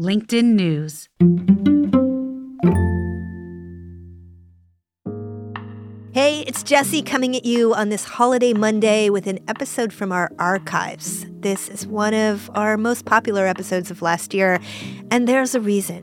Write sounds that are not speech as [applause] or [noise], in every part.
LinkedIn News. Hey, it's Jessi coming at you on this holiday Monday with an episode from our archives. This is one of our most popular episodes of last year, and there's a reason.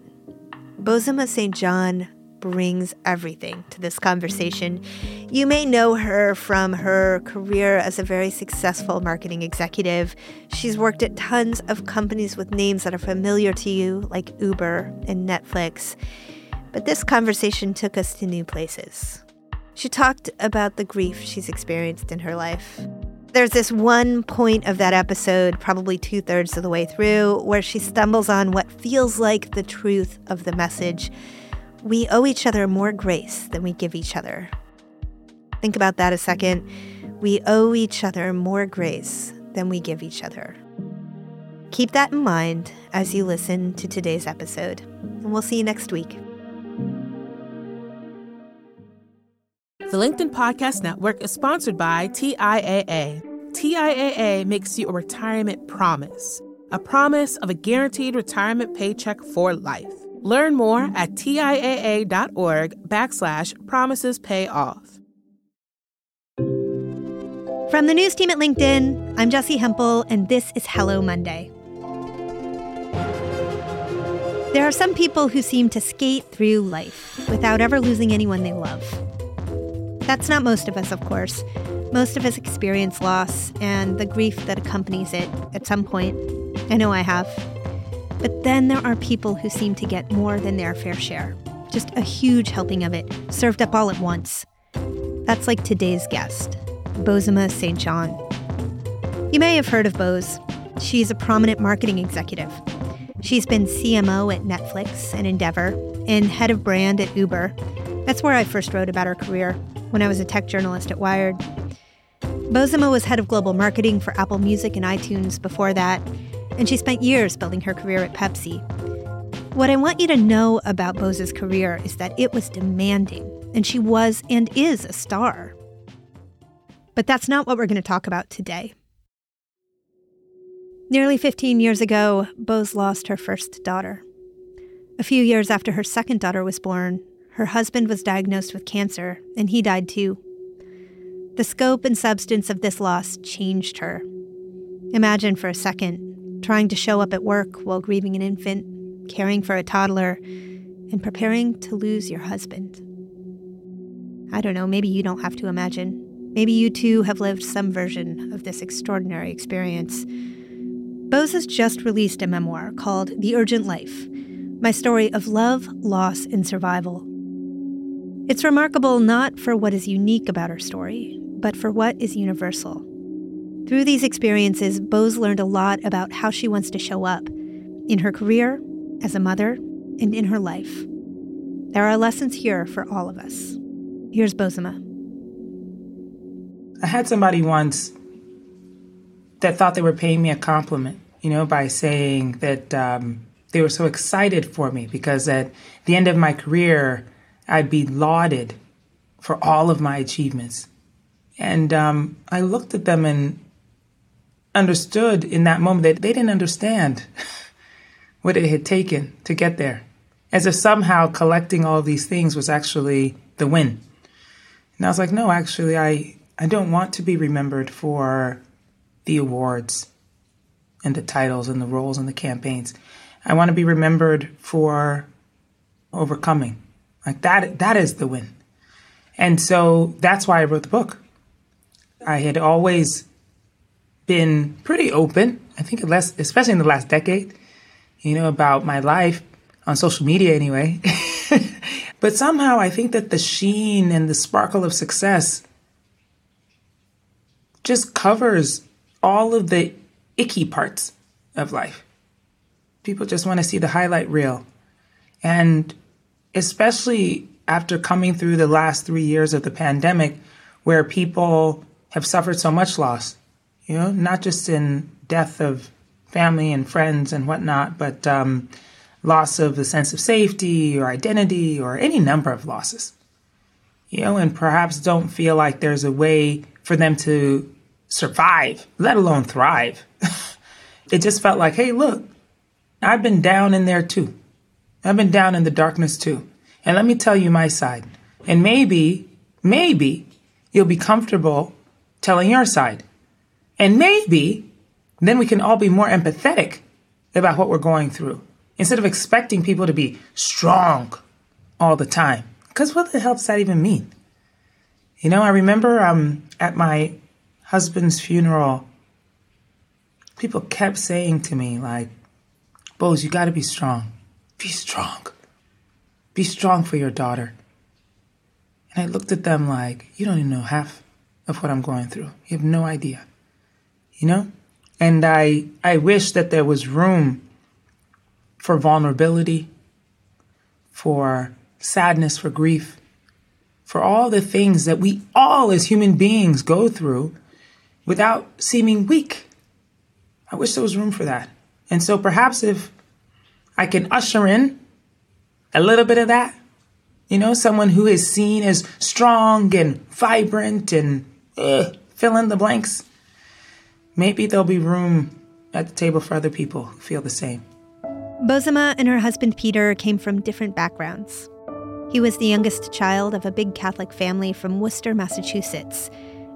Bozoma Saint John brings everything to this conversation. You may know her from her career as a very successful marketing executive. She's worked at tons of companies with names that are familiar to you, like Uber and Netflix. But this conversation took us to new places. She talked about the grief she's experienced in her life. There's this one point of that episode, probably two thirds of the way through, where she stumbles on what feels like the truth of the message. We owe each other more grace than we give each other. Think about that a second. We owe each other more grace than we give each other. Keep that in mind as you listen to today's episode, and we'll see you next week. The LinkedIn Podcast Network is sponsored by TIAA. TIAA makes you a retirement promise, a promise of a guaranteed retirement paycheck for life. Learn more at TIAA.org backslash promises pay off. From the news team at LinkedIn, I'm Jessi Hempel, and this is Hello Monday. There are some people who seem to skate through life without ever losing anyone they love. That's not most of us, of course. Most of us experience loss and the grief that accompanies it at some point. I know I have. But then there are people who seem to get more than their fair share. Just a huge helping of it, served up all at once. That's like today's guest, Bozoma Saint John. You may have heard of Boz. She's a prominent marketing executive. She's been CMO at Netflix and Endeavor and head of brand at Uber. That's where I first wrote about her career when I was a tech journalist at Wired. Bozoma was head of global marketing for Apple Music and iTunes before that, and she spent years building her career at Pepsi. What I want you to know about Boz's career is that it was demanding, and she was and is a star. But that's not what we're going to talk about today. Nearly 15 years ago, Boz lost her first daughter. A few years after her second daughter was born, her husband was diagnosed with cancer, and he died too. The scope and substance of this loss changed her. Imagine for a second trying to show up at work while grieving an infant, caring for a toddler, and preparing to lose your husband. I don't know, maybe you don't have to imagine. Maybe you too have lived some version of this extraordinary experience. Boz has just released a memoir called The Urgent Life My Story of Love, Loss, and Survival. It's remarkable not for what is unique about her story, but for what is universal. Through these experiences, Boz learned a lot about how she wants to show up in her career, as a mother, and in her life. There are lessons here for all of us. Here's Bozoma. I had somebody once that thought they were paying me a compliment, you know, by saying that um, they were so excited for me because at the end of my career, I'd be lauded for all of my achievements. And um, I looked at them and understood in that moment that they didn't understand [laughs] what it had taken to get there. As if somehow collecting all these things was actually the win. And I was like, no, actually, I, I don't want to be remembered for the awards and the titles and the roles and the campaigns. I want to be remembered for overcoming like that, that is the win. And so that's why I wrote the book. I had always been pretty open, I think, less, especially in the last decade, you know, about my life on social media anyway. [laughs] but somehow I think that the sheen and the sparkle of success just covers all of the icky parts of life. People just want to see the highlight reel. And especially after coming through the last three years of the pandemic, where people have suffered so much loss, you know, not just in death of family and friends and whatnot, but um, loss of the sense of safety or identity or any number of losses, you know, and perhaps don't feel like there's a way for them to survive, let alone thrive. [laughs] it just felt like, hey, look, I've been down in there too. I've been down in the darkness too. And let me tell you my side. And maybe, maybe you'll be comfortable telling your side. And maybe then we can all be more empathetic about what we're going through instead of expecting people to be strong all the time. Because what the hell does that even mean? You know, I remember um, at my husband's funeral, people kept saying to me, like, Boz, you got to be strong. Be strong. Be strong for your daughter. And I looked at them like, you don't even know half of what I'm going through. You have no idea. You know? And I, I wish that there was room for vulnerability, for sadness, for grief, for all the things that we all as human beings go through without seeming weak. I wish there was room for that. And so perhaps if I can usher in a little bit of that, you know, someone who is seen as strong and vibrant and uh, fill in the blanks, maybe there'll be room at the table for other people who feel the same. Bozoma and her husband Peter came from different backgrounds. He was the youngest child of a big Catholic family from Worcester, Massachusetts.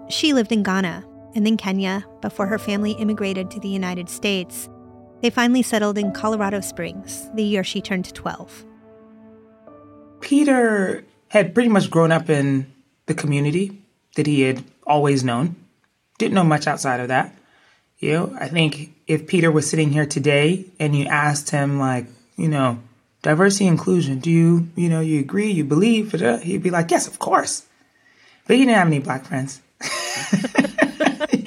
She lived in Ghana and then Kenya before her family immigrated to the United States. They finally settled in Colorado Springs the year she turned 12. Peter had pretty much grown up in the community that he had always known. Didn't know much outside of that. You know, I think if Peter was sitting here today and you asked him, like, you know, diversity inclusion, do you, you know, you agree, you believe, he'd be like, yes, of course. But he didn't have any black friends. [laughs]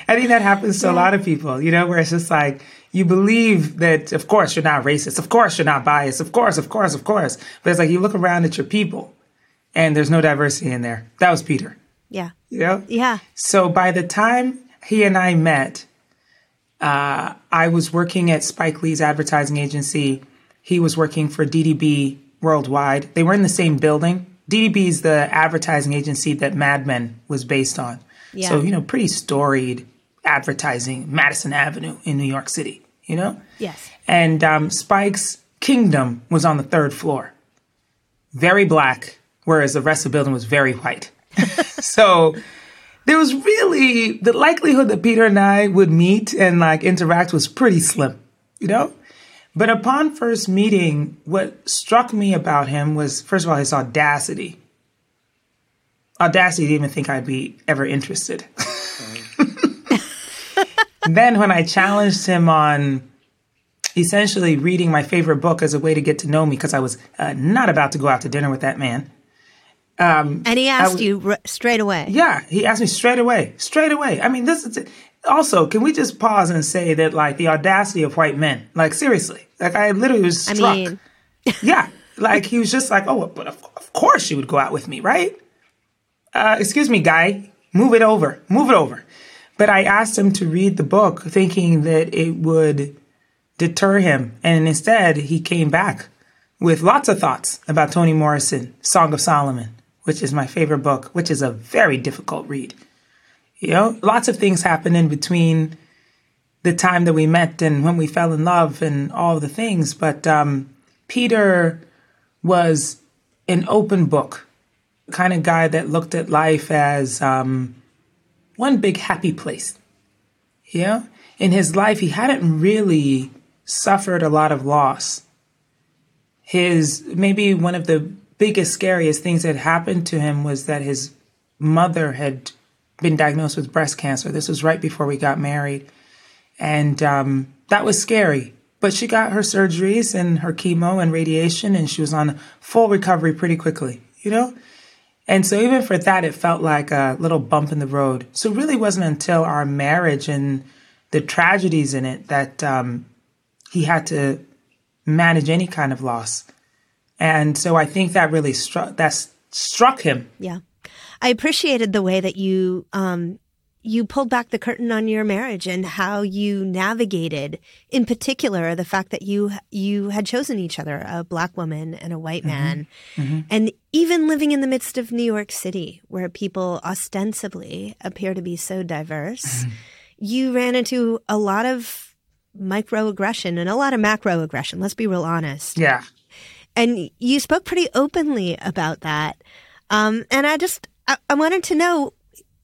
I think that happens to a lot of people, you know, where it's just like, you believe that, of course, you're not racist. Of course, you're not biased. Of course, of course, of course. But it's like you look around at your people and there's no diversity in there. That was Peter. Yeah. You know? Yeah. So by the time he and I met, uh, I was working at Spike Lee's advertising agency. He was working for DDB Worldwide. They were in the same building. DDB is the advertising agency that Mad Men was based on. Yeah. So, you know, pretty storied advertising, Madison Avenue in New York City you know? Yes. And um, Spike's kingdom was on the third floor, very black, whereas the rest of the building was very white. [laughs] so there was really the likelihood that Peter and I would meet and like interact was pretty slim, you know? But upon first meeting, what struck me about him was first of all his audacity. Audacity to even think I'd be ever interested. [laughs] then when I challenged him on essentially reading my favorite book as a way to get to know me, because I was uh, not about to go out to dinner with that man. Um, and he asked w- you r- straight away. Yeah, he asked me straight away. Straight away. I mean, this is also. Can we just pause and say that, like, the audacity of white men? Like, seriously, like, I literally was struck. I mean, [laughs] yeah, like he was just like, oh, but of, of course you would go out with me, right? Uh, excuse me, guy, move it over, move it over. But I asked him to read the book thinking that it would deter him. And instead, he came back with lots of thoughts about Toni Morrison, Song of Solomon, which is my favorite book, which is a very difficult read. You know, lots of things happened in between the time that we met and when we fell in love and all the things. But um, Peter was an open book, kind of guy that looked at life as um, one big happy place. Yeah? In his life, he hadn't really suffered a lot of loss. His, maybe one of the biggest, scariest things that happened to him was that his mother had been diagnosed with breast cancer. This was right before we got married. And um, that was scary. But she got her surgeries and her chemo and radiation, and she was on full recovery pretty quickly, you know? And so even for that, it felt like a little bump in the road. So it really wasn't until our marriage and the tragedies in it that um, he had to manage any kind of loss. And so I think that really struck that struck him. Yeah, I appreciated the way that you um, you pulled back the curtain on your marriage and how you navigated, in particular, the fact that you you had chosen each other, a black woman and a white mm-hmm. man, mm-hmm. and even living in the midst of New York City, where people ostensibly appear to be so diverse, mm-hmm. you ran into a lot of microaggression and a lot of macroaggression. Let's be real honest. Yeah. And you spoke pretty openly about that. Um, and I just, I, I wanted to know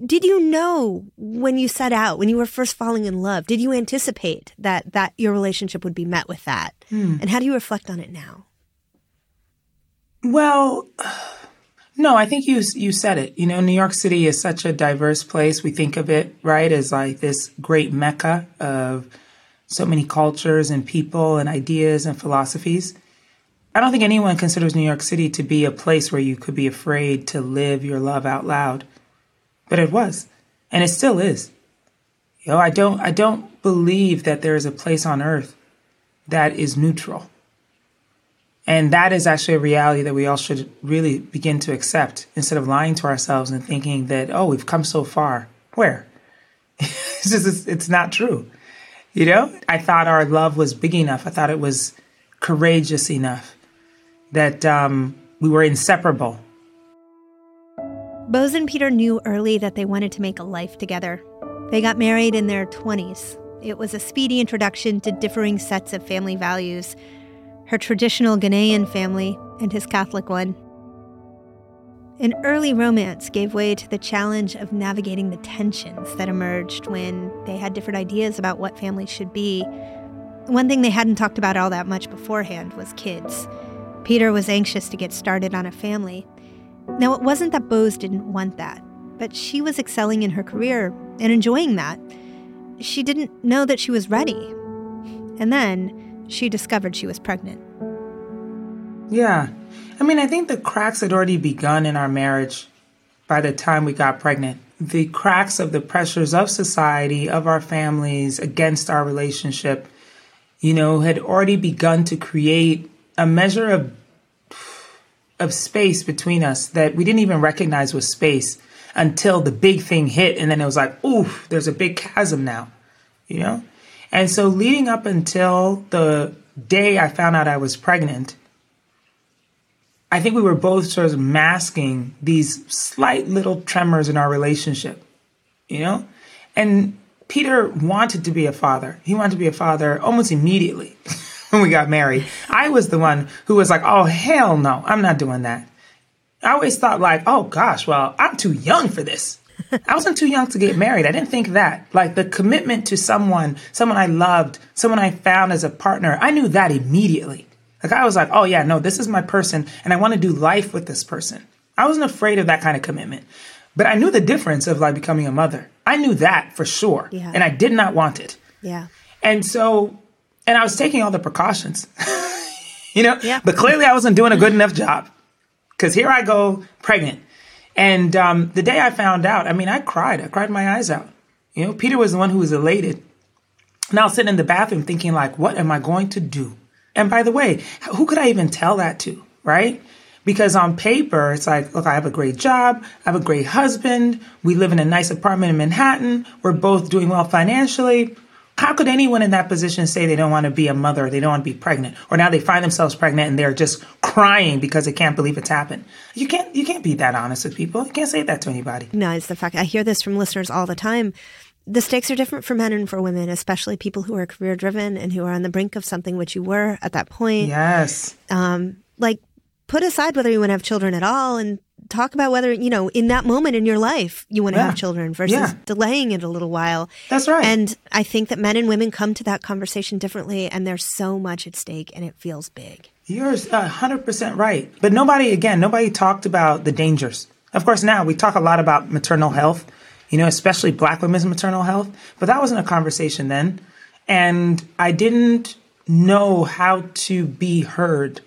did you know when you set out, when you were first falling in love, did you anticipate that, that your relationship would be met with that? Hmm. And how do you reflect on it now? Well, no, I think you you said it. You know, New York City is such a diverse place. We think of it right as like this great mecca of so many cultures and people and ideas and philosophies. I don't think anyone considers New York City to be a place where you could be afraid to live your love out loud. But it was, and it still is. You know, I don't I don't believe that there is a place on earth that is neutral. And that is actually a reality that we all should really begin to accept instead of lying to ourselves and thinking that, oh, we've come so far. Where? [laughs] it's just, it's, it's not true. You know, I thought our love was big enough. I thought it was courageous enough that um, we were inseparable. Boz and Peter knew early that they wanted to make a life together. They got married in their 20s. It was a speedy introduction to differing sets of family values her traditional Ghanaian family and his Catholic one. An early romance gave way to the challenge of navigating the tensions that emerged when they had different ideas about what families should be. One thing they hadn't talked about all that much beforehand was kids. Peter was anxious to get started on a family. Now, it wasn't that Boz didn't want that, but she was excelling in her career and enjoying that. She didn't know that she was ready. And then, she discovered she was pregnant. Yeah. I mean, I think the cracks had already begun in our marriage by the time we got pregnant. The cracks of the pressures of society, of our families against our relationship, you know, had already begun to create a measure of of space between us that we didn't even recognize was space until the big thing hit and then it was like, oof, there's a big chasm now. You know? And so, leading up until the day I found out I was pregnant, I think we were both sort of masking these slight little tremors in our relationship, you know? And Peter wanted to be a father. He wanted to be a father almost immediately [laughs] [laughs] when we got married. I was the one who was like, oh, hell no, I'm not doing that. I always thought, like, oh gosh, well, I'm too young for this. I wasn't too young to get married. I didn't think that. Like the commitment to someone, someone I loved, someone I found as a partner, I knew that immediately. Like I was like, oh yeah, no, this is my person and I want to do life with this person. I wasn't afraid of that kind of commitment. But I knew the difference of like becoming a mother. I knew that for sure. Yeah. And I did not want it. Yeah. And so, and I was taking all the precautions, [laughs] you know, yeah. but clearly I wasn't doing a good enough job because here I go pregnant and um, the day I found out, I mean, I cried. I cried my eyes out. You know, Peter was the one who was elated. Now sitting in the bathroom thinking, like, what am I going to do? And by the way, who could I even tell that to, right? Because on paper, it's like, look, I have a great job. I have a great husband. We live in a nice apartment in Manhattan. We're both doing well financially. How could anyone in that position say they don't want to be a mother, they don't want to be pregnant, or now they find themselves pregnant and they're just crying because they can't believe it's happened? You can't you can't be that honest with people. You can't say that to anybody. No, it's the fact I hear this from listeners all the time. The stakes are different for men and for women, especially people who are career driven and who are on the brink of something, which you were at that point. Yes. Um, like put aside whether you want to have children at all and talk about whether, you know, in that moment in your life you want to yeah. have children versus yeah. delaying it a little while. That's right. And I think that men and women come to that conversation differently and there's so much at stake and it feels big. You're 100% uh, right. But nobody, again, nobody talked about the dangers. Of course, now we talk a lot about maternal health, you know, especially black women's maternal health, but that wasn't a conversation then. And I didn't know how to be heard.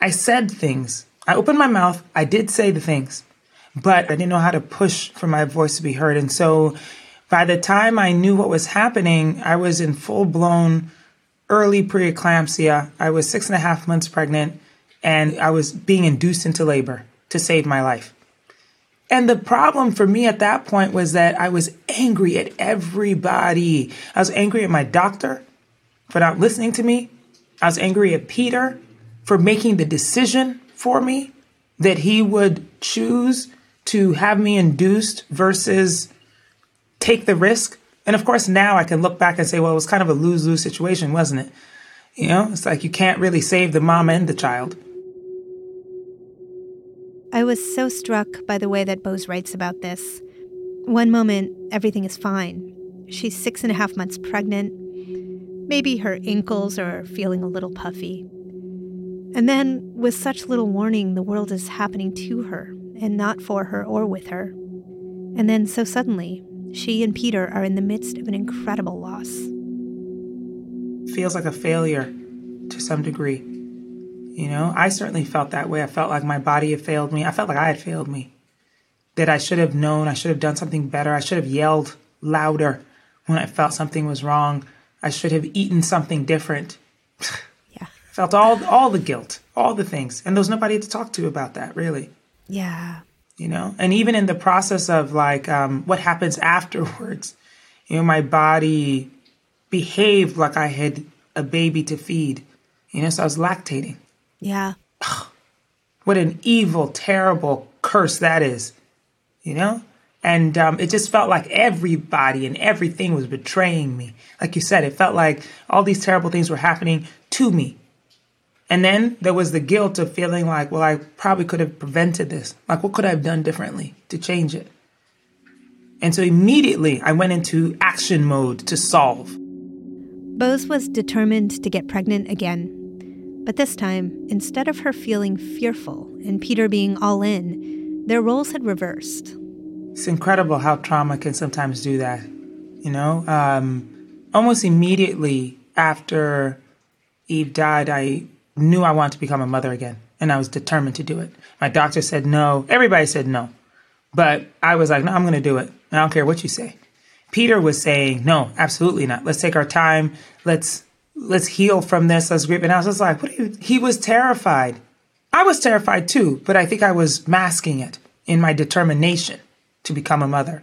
I said things I opened my mouth, I did say the things, but I didn't know how to push for my voice to be heard. And so by the time I knew what was happening, I was in full blown early preeclampsia. I was six and a half months pregnant and I was being induced into labor to save my life. And the problem for me at that point was that I was angry at everybody. I was angry at my doctor for not listening to me. I was angry at Peter for making the decision for me that he would choose to have me induced versus take the risk And of course, now I can look back and say, well, it was kind of a lose lose situation, wasn't it? You know, it's like you can't really save the mom and the child. I was so struck by the way that Boz writes about this. One moment, everything is fine. She's six and a half months pregnant. Maybe her ankles are feeling a little puffy. And then, with such little warning, the world is happening to her and not for her or with her. And then, so suddenly, she and Peter are in the midst of an incredible loss. Feels like a failure to some degree. You know, I certainly felt that way. I felt like my body had failed me. I felt like I had failed me. That I should have known, I should have done something better. I should have yelled louder when I felt something was wrong. I should have eaten something different. [laughs] Felt all all the guilt, all the things. And there was nobody to talk to about that, really. Yeah. You know? And even in the process of like um, what happens [laughs] afterwards, you know, my body behaved like I had a baby to feed. You know, so I was lactating. Yeah. What an evil, terrible curse that is. You know? And um, it just felt like everybody and everything was betraying me. Like you said, it felt like all these terrible things were happening to me. And then there was the guilt of feeling like, well, I probably could have prevented this. Like, what could I have done differently to change it? And so immediately I went into action mode to solve. Boz was determined to get pregnant again. But this time, instead of her feeling fearful and Peter being all in, their roles had reversed. It's incredible how trauma can sometimes do that. You know, um, almost immediately after Eve died, I knew I wanted to become a mother again, and I was determined to do it. My doctor said no. Everybody said no. But I was like, no, I'm going to do it. I don't care what you say. Peter was saying, no, absolutely not. Let's take our time. Let's let's heal from this. Let's grieve. And I was just like, what? He was terrified. I was terrified too, but I think I was masking it in my determination to become a mother.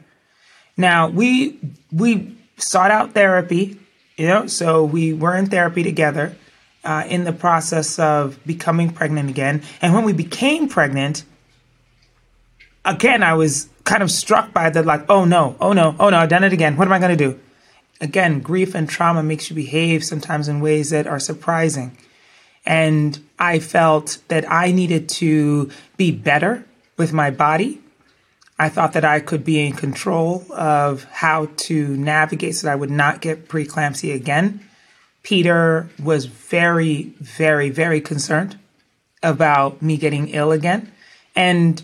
Now we we sought out therapy, you know, so we were in therapy together uh, in the process of becoming pregnant again. And when we became pregnant, again, I was kind of struck by the like, oh no, oh no, oh no, I've done it again. What am I going to do? Again, grief and trauma makes you behave sometimes in ways that are surprising. And I felt that I needed to be better with my body. I thought that I could be in control of how to navigate so that I would not get preeclampsia again. Peter was very, very, very concerned about me getting ill again. And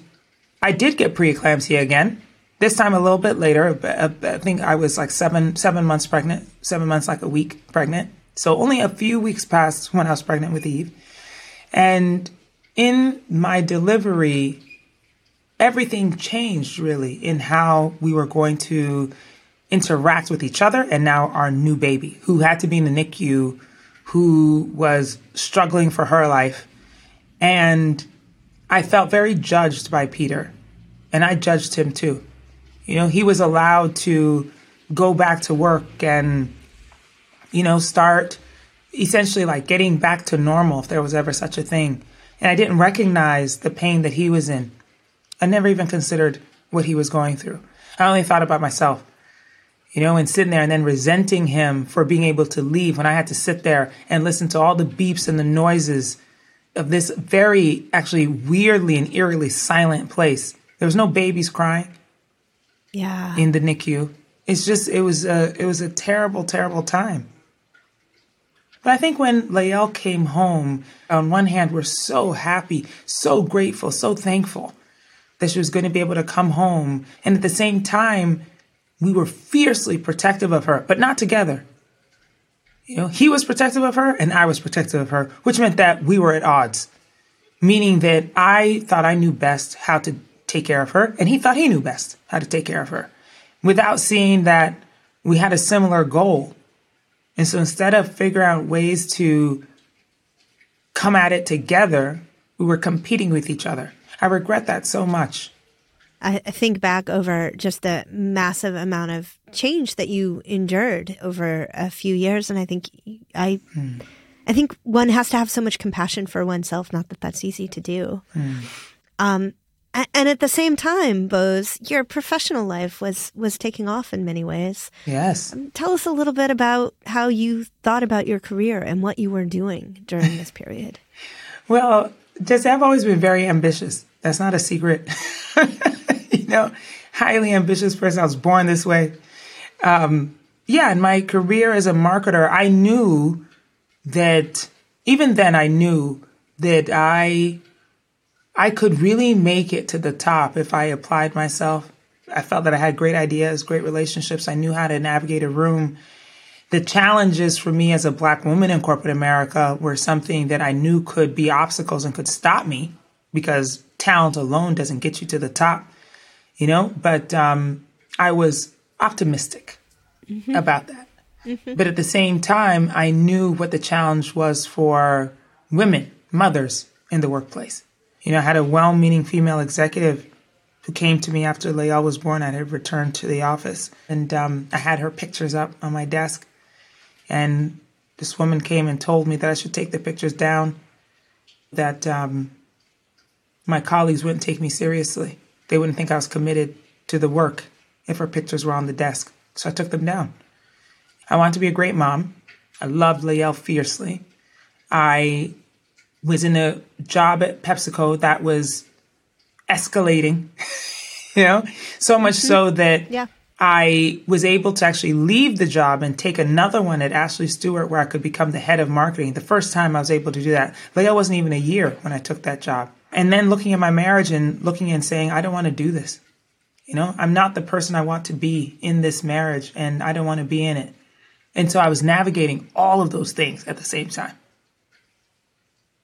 I did get preeclampsia again. This time a little bit later. Uh, I think I was like seven seven months pregnant, seven months like a week pregnant. So only a few weeks passed when I was pregnant with Eve. And in my delivery, everything changed really in how we were going to interact with each other and now our new baby who had to be in the NICU, who was struggling for her life. And I felt very judged by Peter, and I judged him too. You know, he was allowed to go back to work and, you know, start essentially like getting back to normal if there was ever such a thing. And I didn't recognize the pain that he was in. I never even considered what he was going through. I only thought about myself, you know, and sitting there and then resenting him for being able to leave when I had to sit there and listen to all the beeps and the noises of this very, actually, weirdly and eerily silent place. There was no babies crying. Yeah. In the NICU. It's just, it was a, it was a terrible, terrible time. But I think when Lael came home, on one hand, we're so happy, so grateful, so thankful that she was going to be able to come home. And at the same time, we were fiercely protective of her, but not together. You know, he was protective of her and I was protective of her, which meant that we were at odds, meaning that I thought I knew best how to take care of her and he thought he knew best how to take care of her without seeing that we had a similar goal. And so instead of figuring out ways to come at it together, we were competing with each other. I regret that so much. I think back over just the massive amount of change that you endured over a few years, and I think I, hmm. I think one has to have so much compassion for oneself. Not that that's easy to do. Hmm. Um, And at the same time, Boz, your professional life was was taking off in many ways. Yes. Um, tell us a little bit about how you thought about your career and what you were doing during this period. [laughs] well, just I've always been very ambitious. That's not a secret. [laughs] you know, highly ambitious person. I was born this way. Um, yeah, in my career as a marketer, I knew that even then I knew that I I could really make it to the top if I applied myself. I felt that I had great ideas, great relationships. I knew how to navigate a room. The challenges for me as a black woman in corporate America were something that I knew could be obstacles and could stop me because talent alone doesn't get you to the top, you know? But um, I was optimistic mm-hmm. about that. Mm-hmm. But at the same time, I knew what the challenge was for women, mothers in the workplace. You know, I had a well meaning female executive who came to me after Lael was born. I had returned to the office and um, I had her pictures up on my desk. And this woman came and told me that I should take the pictures down, that um, my colleagues wouldn't take me seriously. They wouldn't think I was committed to the work if her pictures were on the desk. So I took them down. I wanted to be a great mom. I loved Lael fiercely. I was in a job at PepsiCo that was escalating, [laughs] you know, so much mm-hmm. so that yeah. I was able to actually leave the job and take another one at Ashley Stewart where I could become the head of marketing. The first time I was able to do that. Lael wasn't even a year when I took that job. And then looking at my marriage and looking and saying, I don't want to do this. You know, I'm not the person I want to be in this marriage and I don't want to be in it. And so I was navigating all of those things at the same time.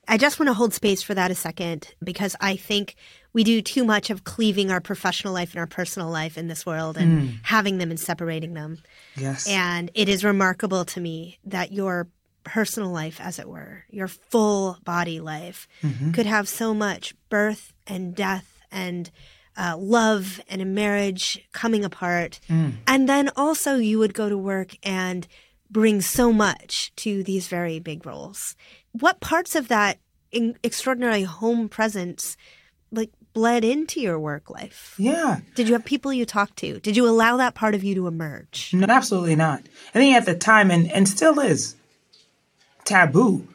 I just want to hold space for that a second because I think we do too much of cleaving our professional life and our personal life in this world and mm. having them and separating them. Yes. And it is remarkable to me that your personal life, as it were, your full body life, mm-hmm. could have so much birth and death and uh, love and a marriage coming apart. Mm. And then also you would go to work and bring so much to these very big roles. What parts of that extraordinary home presence like bled into your work life? Yeah. Did you have people you talked to? Did you allow that part of you to emerge? No, absolutely not. I think at the time, and, and still is, taboo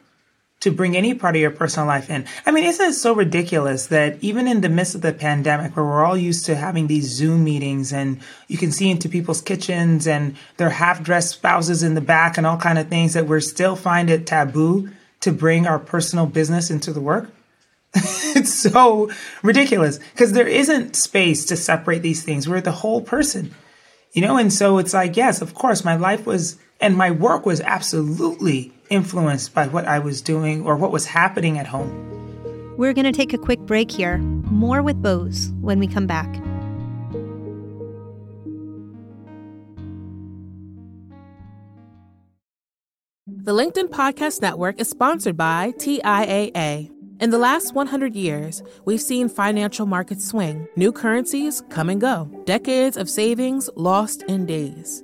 to bring any part of your personal life in. I mean, isn't it so ridiculous that even in the midst of the pandemic, where we're all used to having these Zoom meetings and you can see into people's kitchens and their half-dressed spouses in the back and all kind of things, that we're still find it taboo to bring our personal business into the work? [laughs] it's so ridiculous because there isn't space to separate these things. We're the whole person, you know? And so it's like, yes, of course, my life was, and my work was absolutely influenced by what I was doing or what was happening at home. We're going to take a quick break here. More with Boz when we come back. The LinkedIn Podcast Network is sponsored by TIAA. In the last 100 years, we've seen financial markets swing, new currencies come and go, decades of savings lost in days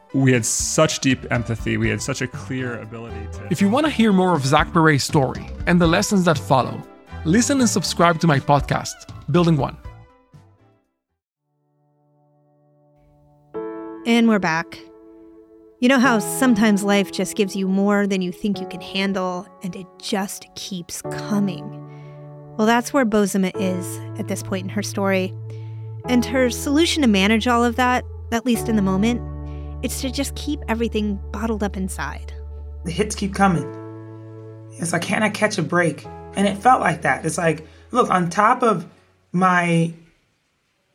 we had such deep empathy. We had such a clear ability to. If you want to hear more of Zach Perret's story and the lessons that follow, listen and subscribe to my podcast, Building One. And we're back. You know how sometimes life just gives you more than you think you can handle, and it just keeps coming? Well, that's where Bozoma is at this point in her story. And her solution to manage all of that, at least in the moment, it's to just keep everything bottled up inside. The hits keep coming. It's like, can I catch a break? And it felt like that. It's like, look, on top of my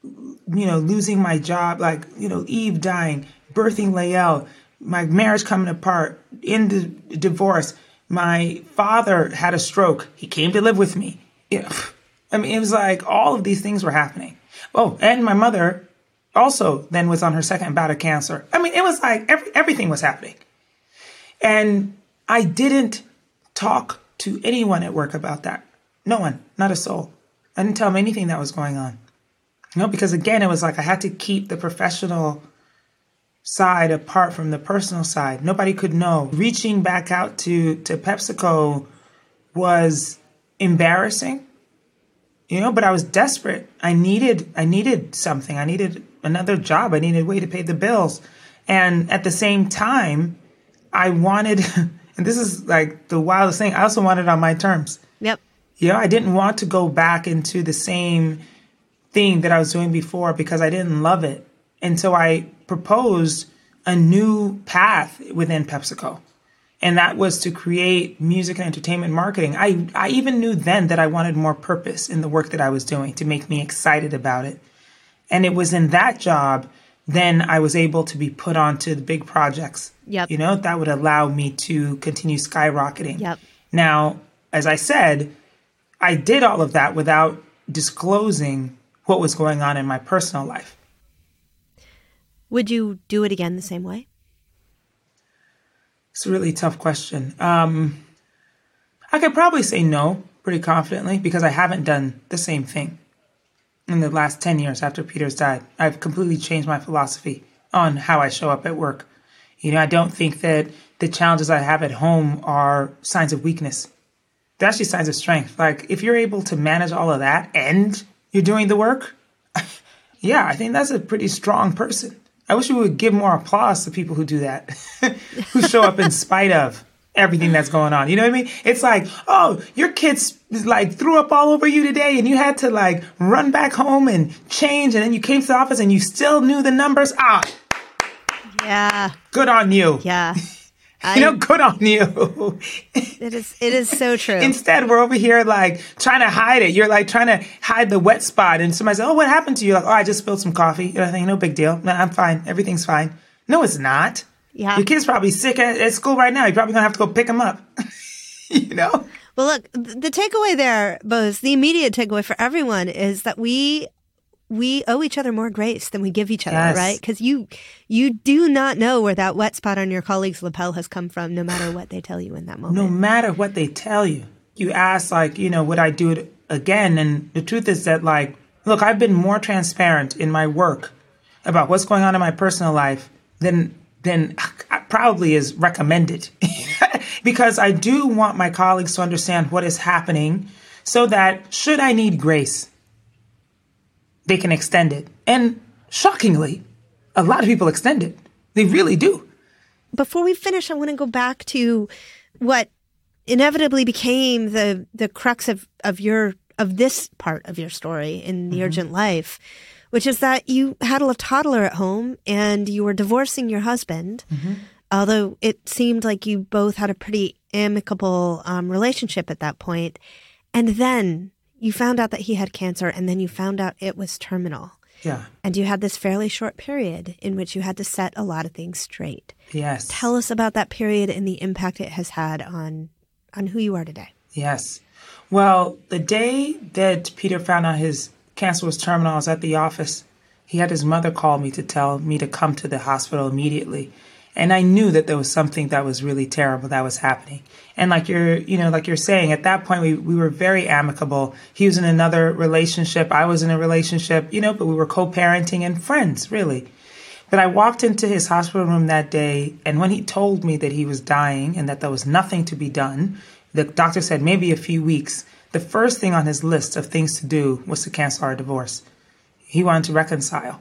you know, losing my job, like, you know, Eve dying, birthing Lael, my marriage coming apart, in the divorce. My father had a stroke. He came to live with me. Yeah. I mean, it was like all of these things were happening. Oh, and my mother also then was on her second bout of cancer. I mean, it was like every, everything was happening. And I didn't talk to anyone at work about that. No one, not a soul. I didn't tell them anything that was going on. Know, because again, it was like I had to keep the professional side apart from the personal side. Nobody could know. Reaching back out to to PepsiCo was embarrassing. You know, but I was desperate. I needed I needed something. I needed another job. I needed a way to pay the bills. And at the same time, I wanted [laughs] and this is like the wildest thing, I also wanted on my terms. Yep. You know, I didn't want to go back into the same thing that I was doing before because I didn't love it. And so I proposed a new path within PepsiCo. And that was to create music and entertainment marketing. I, I even knew then that I wanted more purpose in the work that I was doing to make me excited about it. And it was in that job then I was able to be put onto the big projects. Yep. You know, that would allow me to continue skyrocketing. Yep. Now, as I said, I did all of that without disclosing what was going on in my personal life. Would you do it again the same way? It's a really tough question. Um, I could probably say no pretty confidently because I haven't done the same thing in the last 10 years after Peter's died. I've completely changed my philosophy on how I show up at work. You know, I don't think that the challenges I have at home are signs of weakness. They're actually signs of strength. Like, if you're able to manage all of that and you're doing the work, [laughs] yeah, I think that's a pretty strong person. I wish we would give more applause to people who do that, [laughs] who show up in spite of everything that's going on. You know what I mean? It's like, oh, your kids like threw up all over you today and you had to like run back home and change and then you came to the office and you still knew the numbers. Ah. Yeah. Good on you. Yeah. [laughs] you know, good on you. it is it is so true. Instead, we're over here like trying to hide it. You're like trying to hide the wet spot, and somebody says, "Oh, what happened to you?" Like, "Oh, I just spilled some coffee." I think, "No big deal. No, I'm fine. Everything's fine." No, it's not. Yeah. Your kid's probably sick at, at school right now. You're probably gonna have to go pick him up. [laughs] you know. Well, look, the takeaway there, Boz, the immediate takeaway for everyone is that we we owe each other more grace than we give each other, Yes. right? Because you you do not know where that wet spot on your colleague's lapel has come from, no matter what they tell you in that moment. no matter what they tell you. You ask, like, you know, would I do it again? And the truth is that, like, look, I've been more transparent in my work about what's going on in my personal life than than probably is recommended, [laughs] because I do want my colleagues to understand what is happening, so that should I need grace, they can extend it. And shockingly, a lot of people extend it. They really do. Before we finish, I want to go back to what inevitably became the the crux of of your of this part of your story in the mm-hmm. urgent life, which is that you had a toddler at home and you were divorcing your husband. Although it seemed like you both had a pretty amicable um, relationship at that point. point, and then you found out that he had cancer, and then you found out it was terminal. Yeah. And you had this fairly short period in which you had to set a lot of things straight. Yes. Tell us about that period and the impact it has had on on who you are today. Yes. Well, the day that Peter found out his cancer was terminal, at the office. He had his mother call me to tell me to come to the hospital immediately. And I knew that there was something that was really terrible that was happening. And like you're, you know, like you're saying, at that point we, we were very amicable. He was in another relationship. I was in a relationship, you know, but we were co-parenting and friends, really. But I walked into his hospital room that day, and when he told me that he was dying and that there was nothing to be done, the doctor said maybe a few weeks. The first thing on his list of things to do was to cancel our divorce. He wanted to reconcile.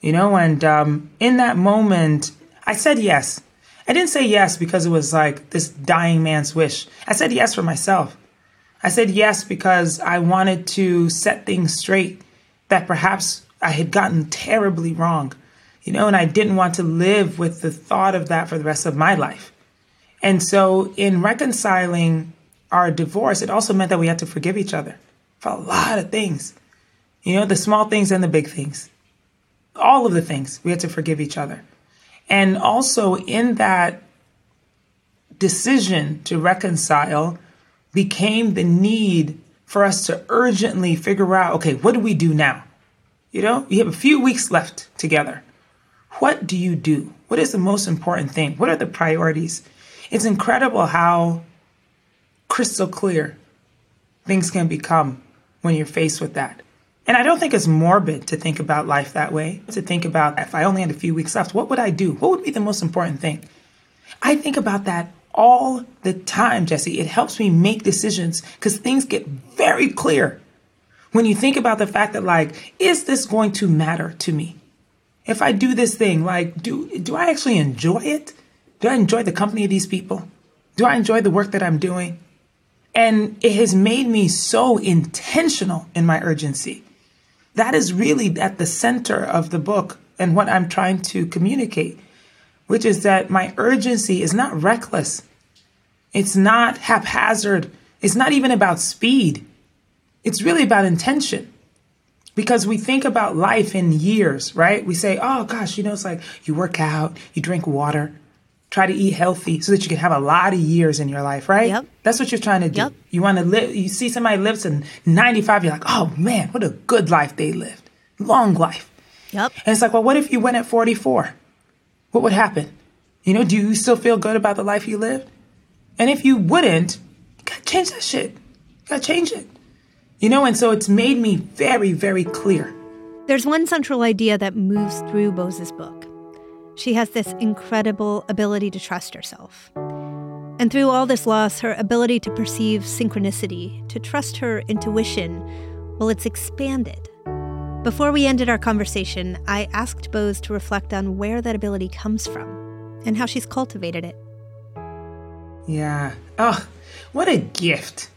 you know, and um, in that moment, I said yes. I didn't say yes because it was like this dying man's wish. I said yes for myself. I said yes because I wanted to set things straight that perhaps I had gotten terribly wrong, you know, and I didn't want to live with the thought of that for the rest of my life. And so, in reconciling our divorce, it also meant that we had to forgive each other for a lot of things, you know, the small things and the big things, all of the things we had to forgive each other. And also, in that decision to reconcile, became the need for us to urgently figure out okay, what do we do now? You know, you have a few weeks left together. What do you do? What is the most important thing? What are the priorities? It's incredible how crystal clear things can become when you're faced with that. And I don't think it's morbid to think about life that way, to think about if I only had a few weeks left, what would I do? What would be the most important thing? I think about that all the time, Jessi. It helps me make decisions because things get very clear when you think about the fact that, like, is this going to matter to me? If I do this thing, like, do, do I actually enjoy it? Do I enjoy the company of these people? Do I enjoy the work that I'm doing? And it has made me so intentional in my urgency. That is really at the center of the book and what I'm trying to communicate which is that my urgency is not reckless. It's not haphazard. It's not even about speed. It's really about intention. Because we think about life in years, right? We say, oh gosh, you know, it's like you work out, you drink water, try to eat healthy so that you can have a lot of years in your life, right? Yep. That's what you're trying to do. Yep. You want to live, you see somebody lives to 95, you're like, oh man, what a good life they lived. Long life. Yep. And it's like, well, what if you went at 44? what would happen? You know, do you still feel good about the life you lived? And if you wouldn't, you gotta change that shit. You gotta change it. You know, and so it's made me very, very clear. There's one central idea that moves through Boz's book. She has this incredible ability to trust herself. And through all this loss, her ability to perceive synchronicity, to trust her intuition, well, it's expanded. Before we ended our conversation, I asked Boz to reflect on where that ability comes from and how she's cultivated it. Yeah. Oh, what a gift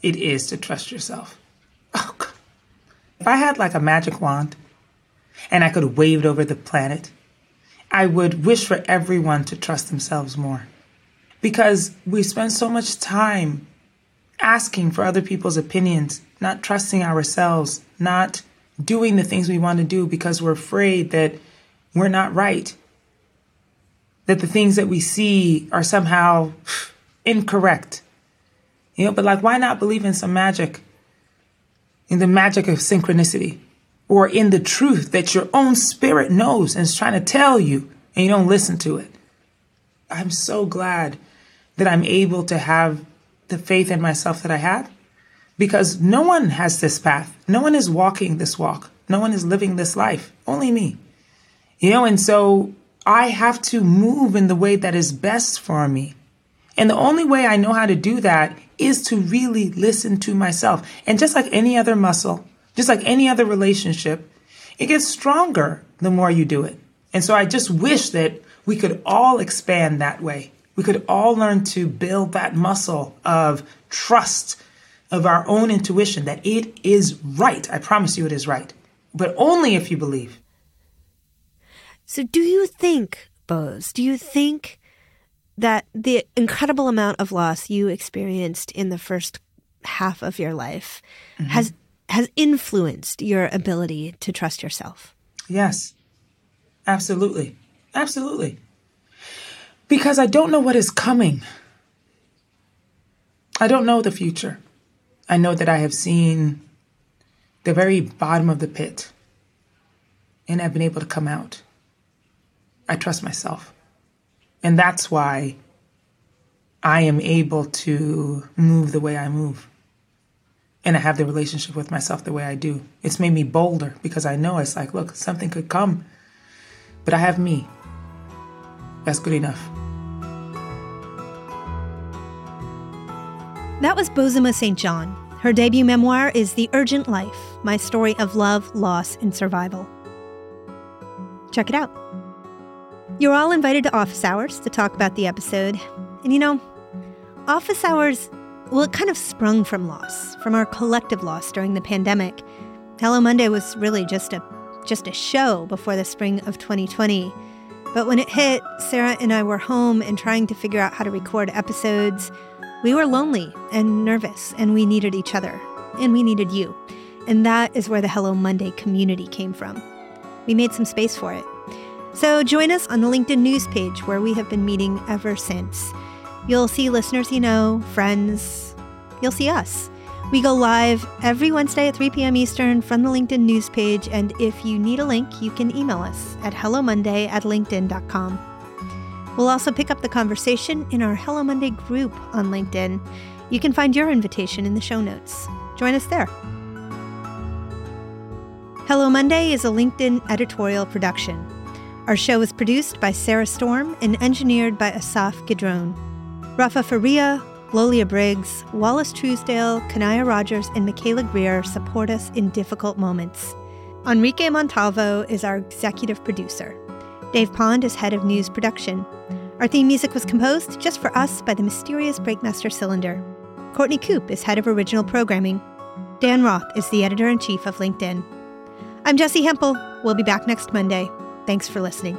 it is to trust yourself. Oh, God. If I had like a magic wand and I could wave it over the planet, I would wish for everyone to trust themselves more. Because we spend so much time asking for other people's opinions, not trusting ourselves, not doing the things we want to do because we're afraid that we're not right, that the things that we see are somehow incorrect. You know, but like, why not believe in some magic? In the magic of synchronicity or in the truth that your own spirit knows and is trying to tell you and you don't listen to it. I'm so glad that I'm able to have the faith in myself that I have because no one has this path. No one is walking this walk. No one is living this life. Only me. You know, and so I have to move in the way that is best for me. And the only way I know how to do that is to really listen to myself. And just like any other muscle, just like any other relationship, it gets stronger the more you do it. And so I just wish that we could all expand that way. We could all learn to build that muscle of trust of our own intuition that it is right. I promise you it is right. But only if you believe. So, do you think, Boz, do you think that the incredible amount of loss you experienced in the first half of your life mm-hmm. has has influenced your ability to trust yourself? Yes. Absolutely. Absolutely. Because I don't know what is coming. I don't know the future. I know that I have seen the very bottom of the pit and I've been able to come out. I trust myself. And that's why I am able to move the way I move. And I have the relationship with myself the way I do. It's made me bolder because I know it's like, look, something could come, but I have me. That's good enough. That was Bozoma Saint John. Her debut memoir is The Urgent Life My Story of Love, Loss, and Survival. check it out. You're all invited to office hours to talk about the episode. And you know, office hours, well, it kind of sprung from loss, from our collective loss during the pandemic. Hello Monday was really just a just a show before the spring of 2020. But when it hit, Sarah and I were home and trying to figure out how to record episodes. We were lonely and nervous, and we needed each other, and we needed you. And that is where the Hello Monday community came from. We made some space for it. So join us on the LinkedIn news page where we have been meeting ever since. You'll see listeners you know, friends. You'll see us. We go live every Wednesday at 3 p.m. Eastern from the LinkedIn news page, and if you need a link, you can email us at hellomonday at linkedin.com. We'll also pick up the conversation in our Hello Monday group on LinkedIn. You can find your invitation in the show notes. Join us there. Hello Monday is a LinkedIn editorial production. Our show is produced by Sarah Storm and engineered by Asaf Gidron. Rafa Faria, Lolia Briggs, Wallace Truesdale, Kanaya Rogers, and Michaela Greer support us in difficult moments. Enrique Montalvo is our executive producer. Dave Pond is head of news production. Our theme music was composed just for us by the mysterious Breakmaster Cylinder. Courtney Coop is head of original programming. Dan Roth is the editor in chief of LinkedIn. I'm Jessi Hempel. We'll be back next Monday. Thanks for listening.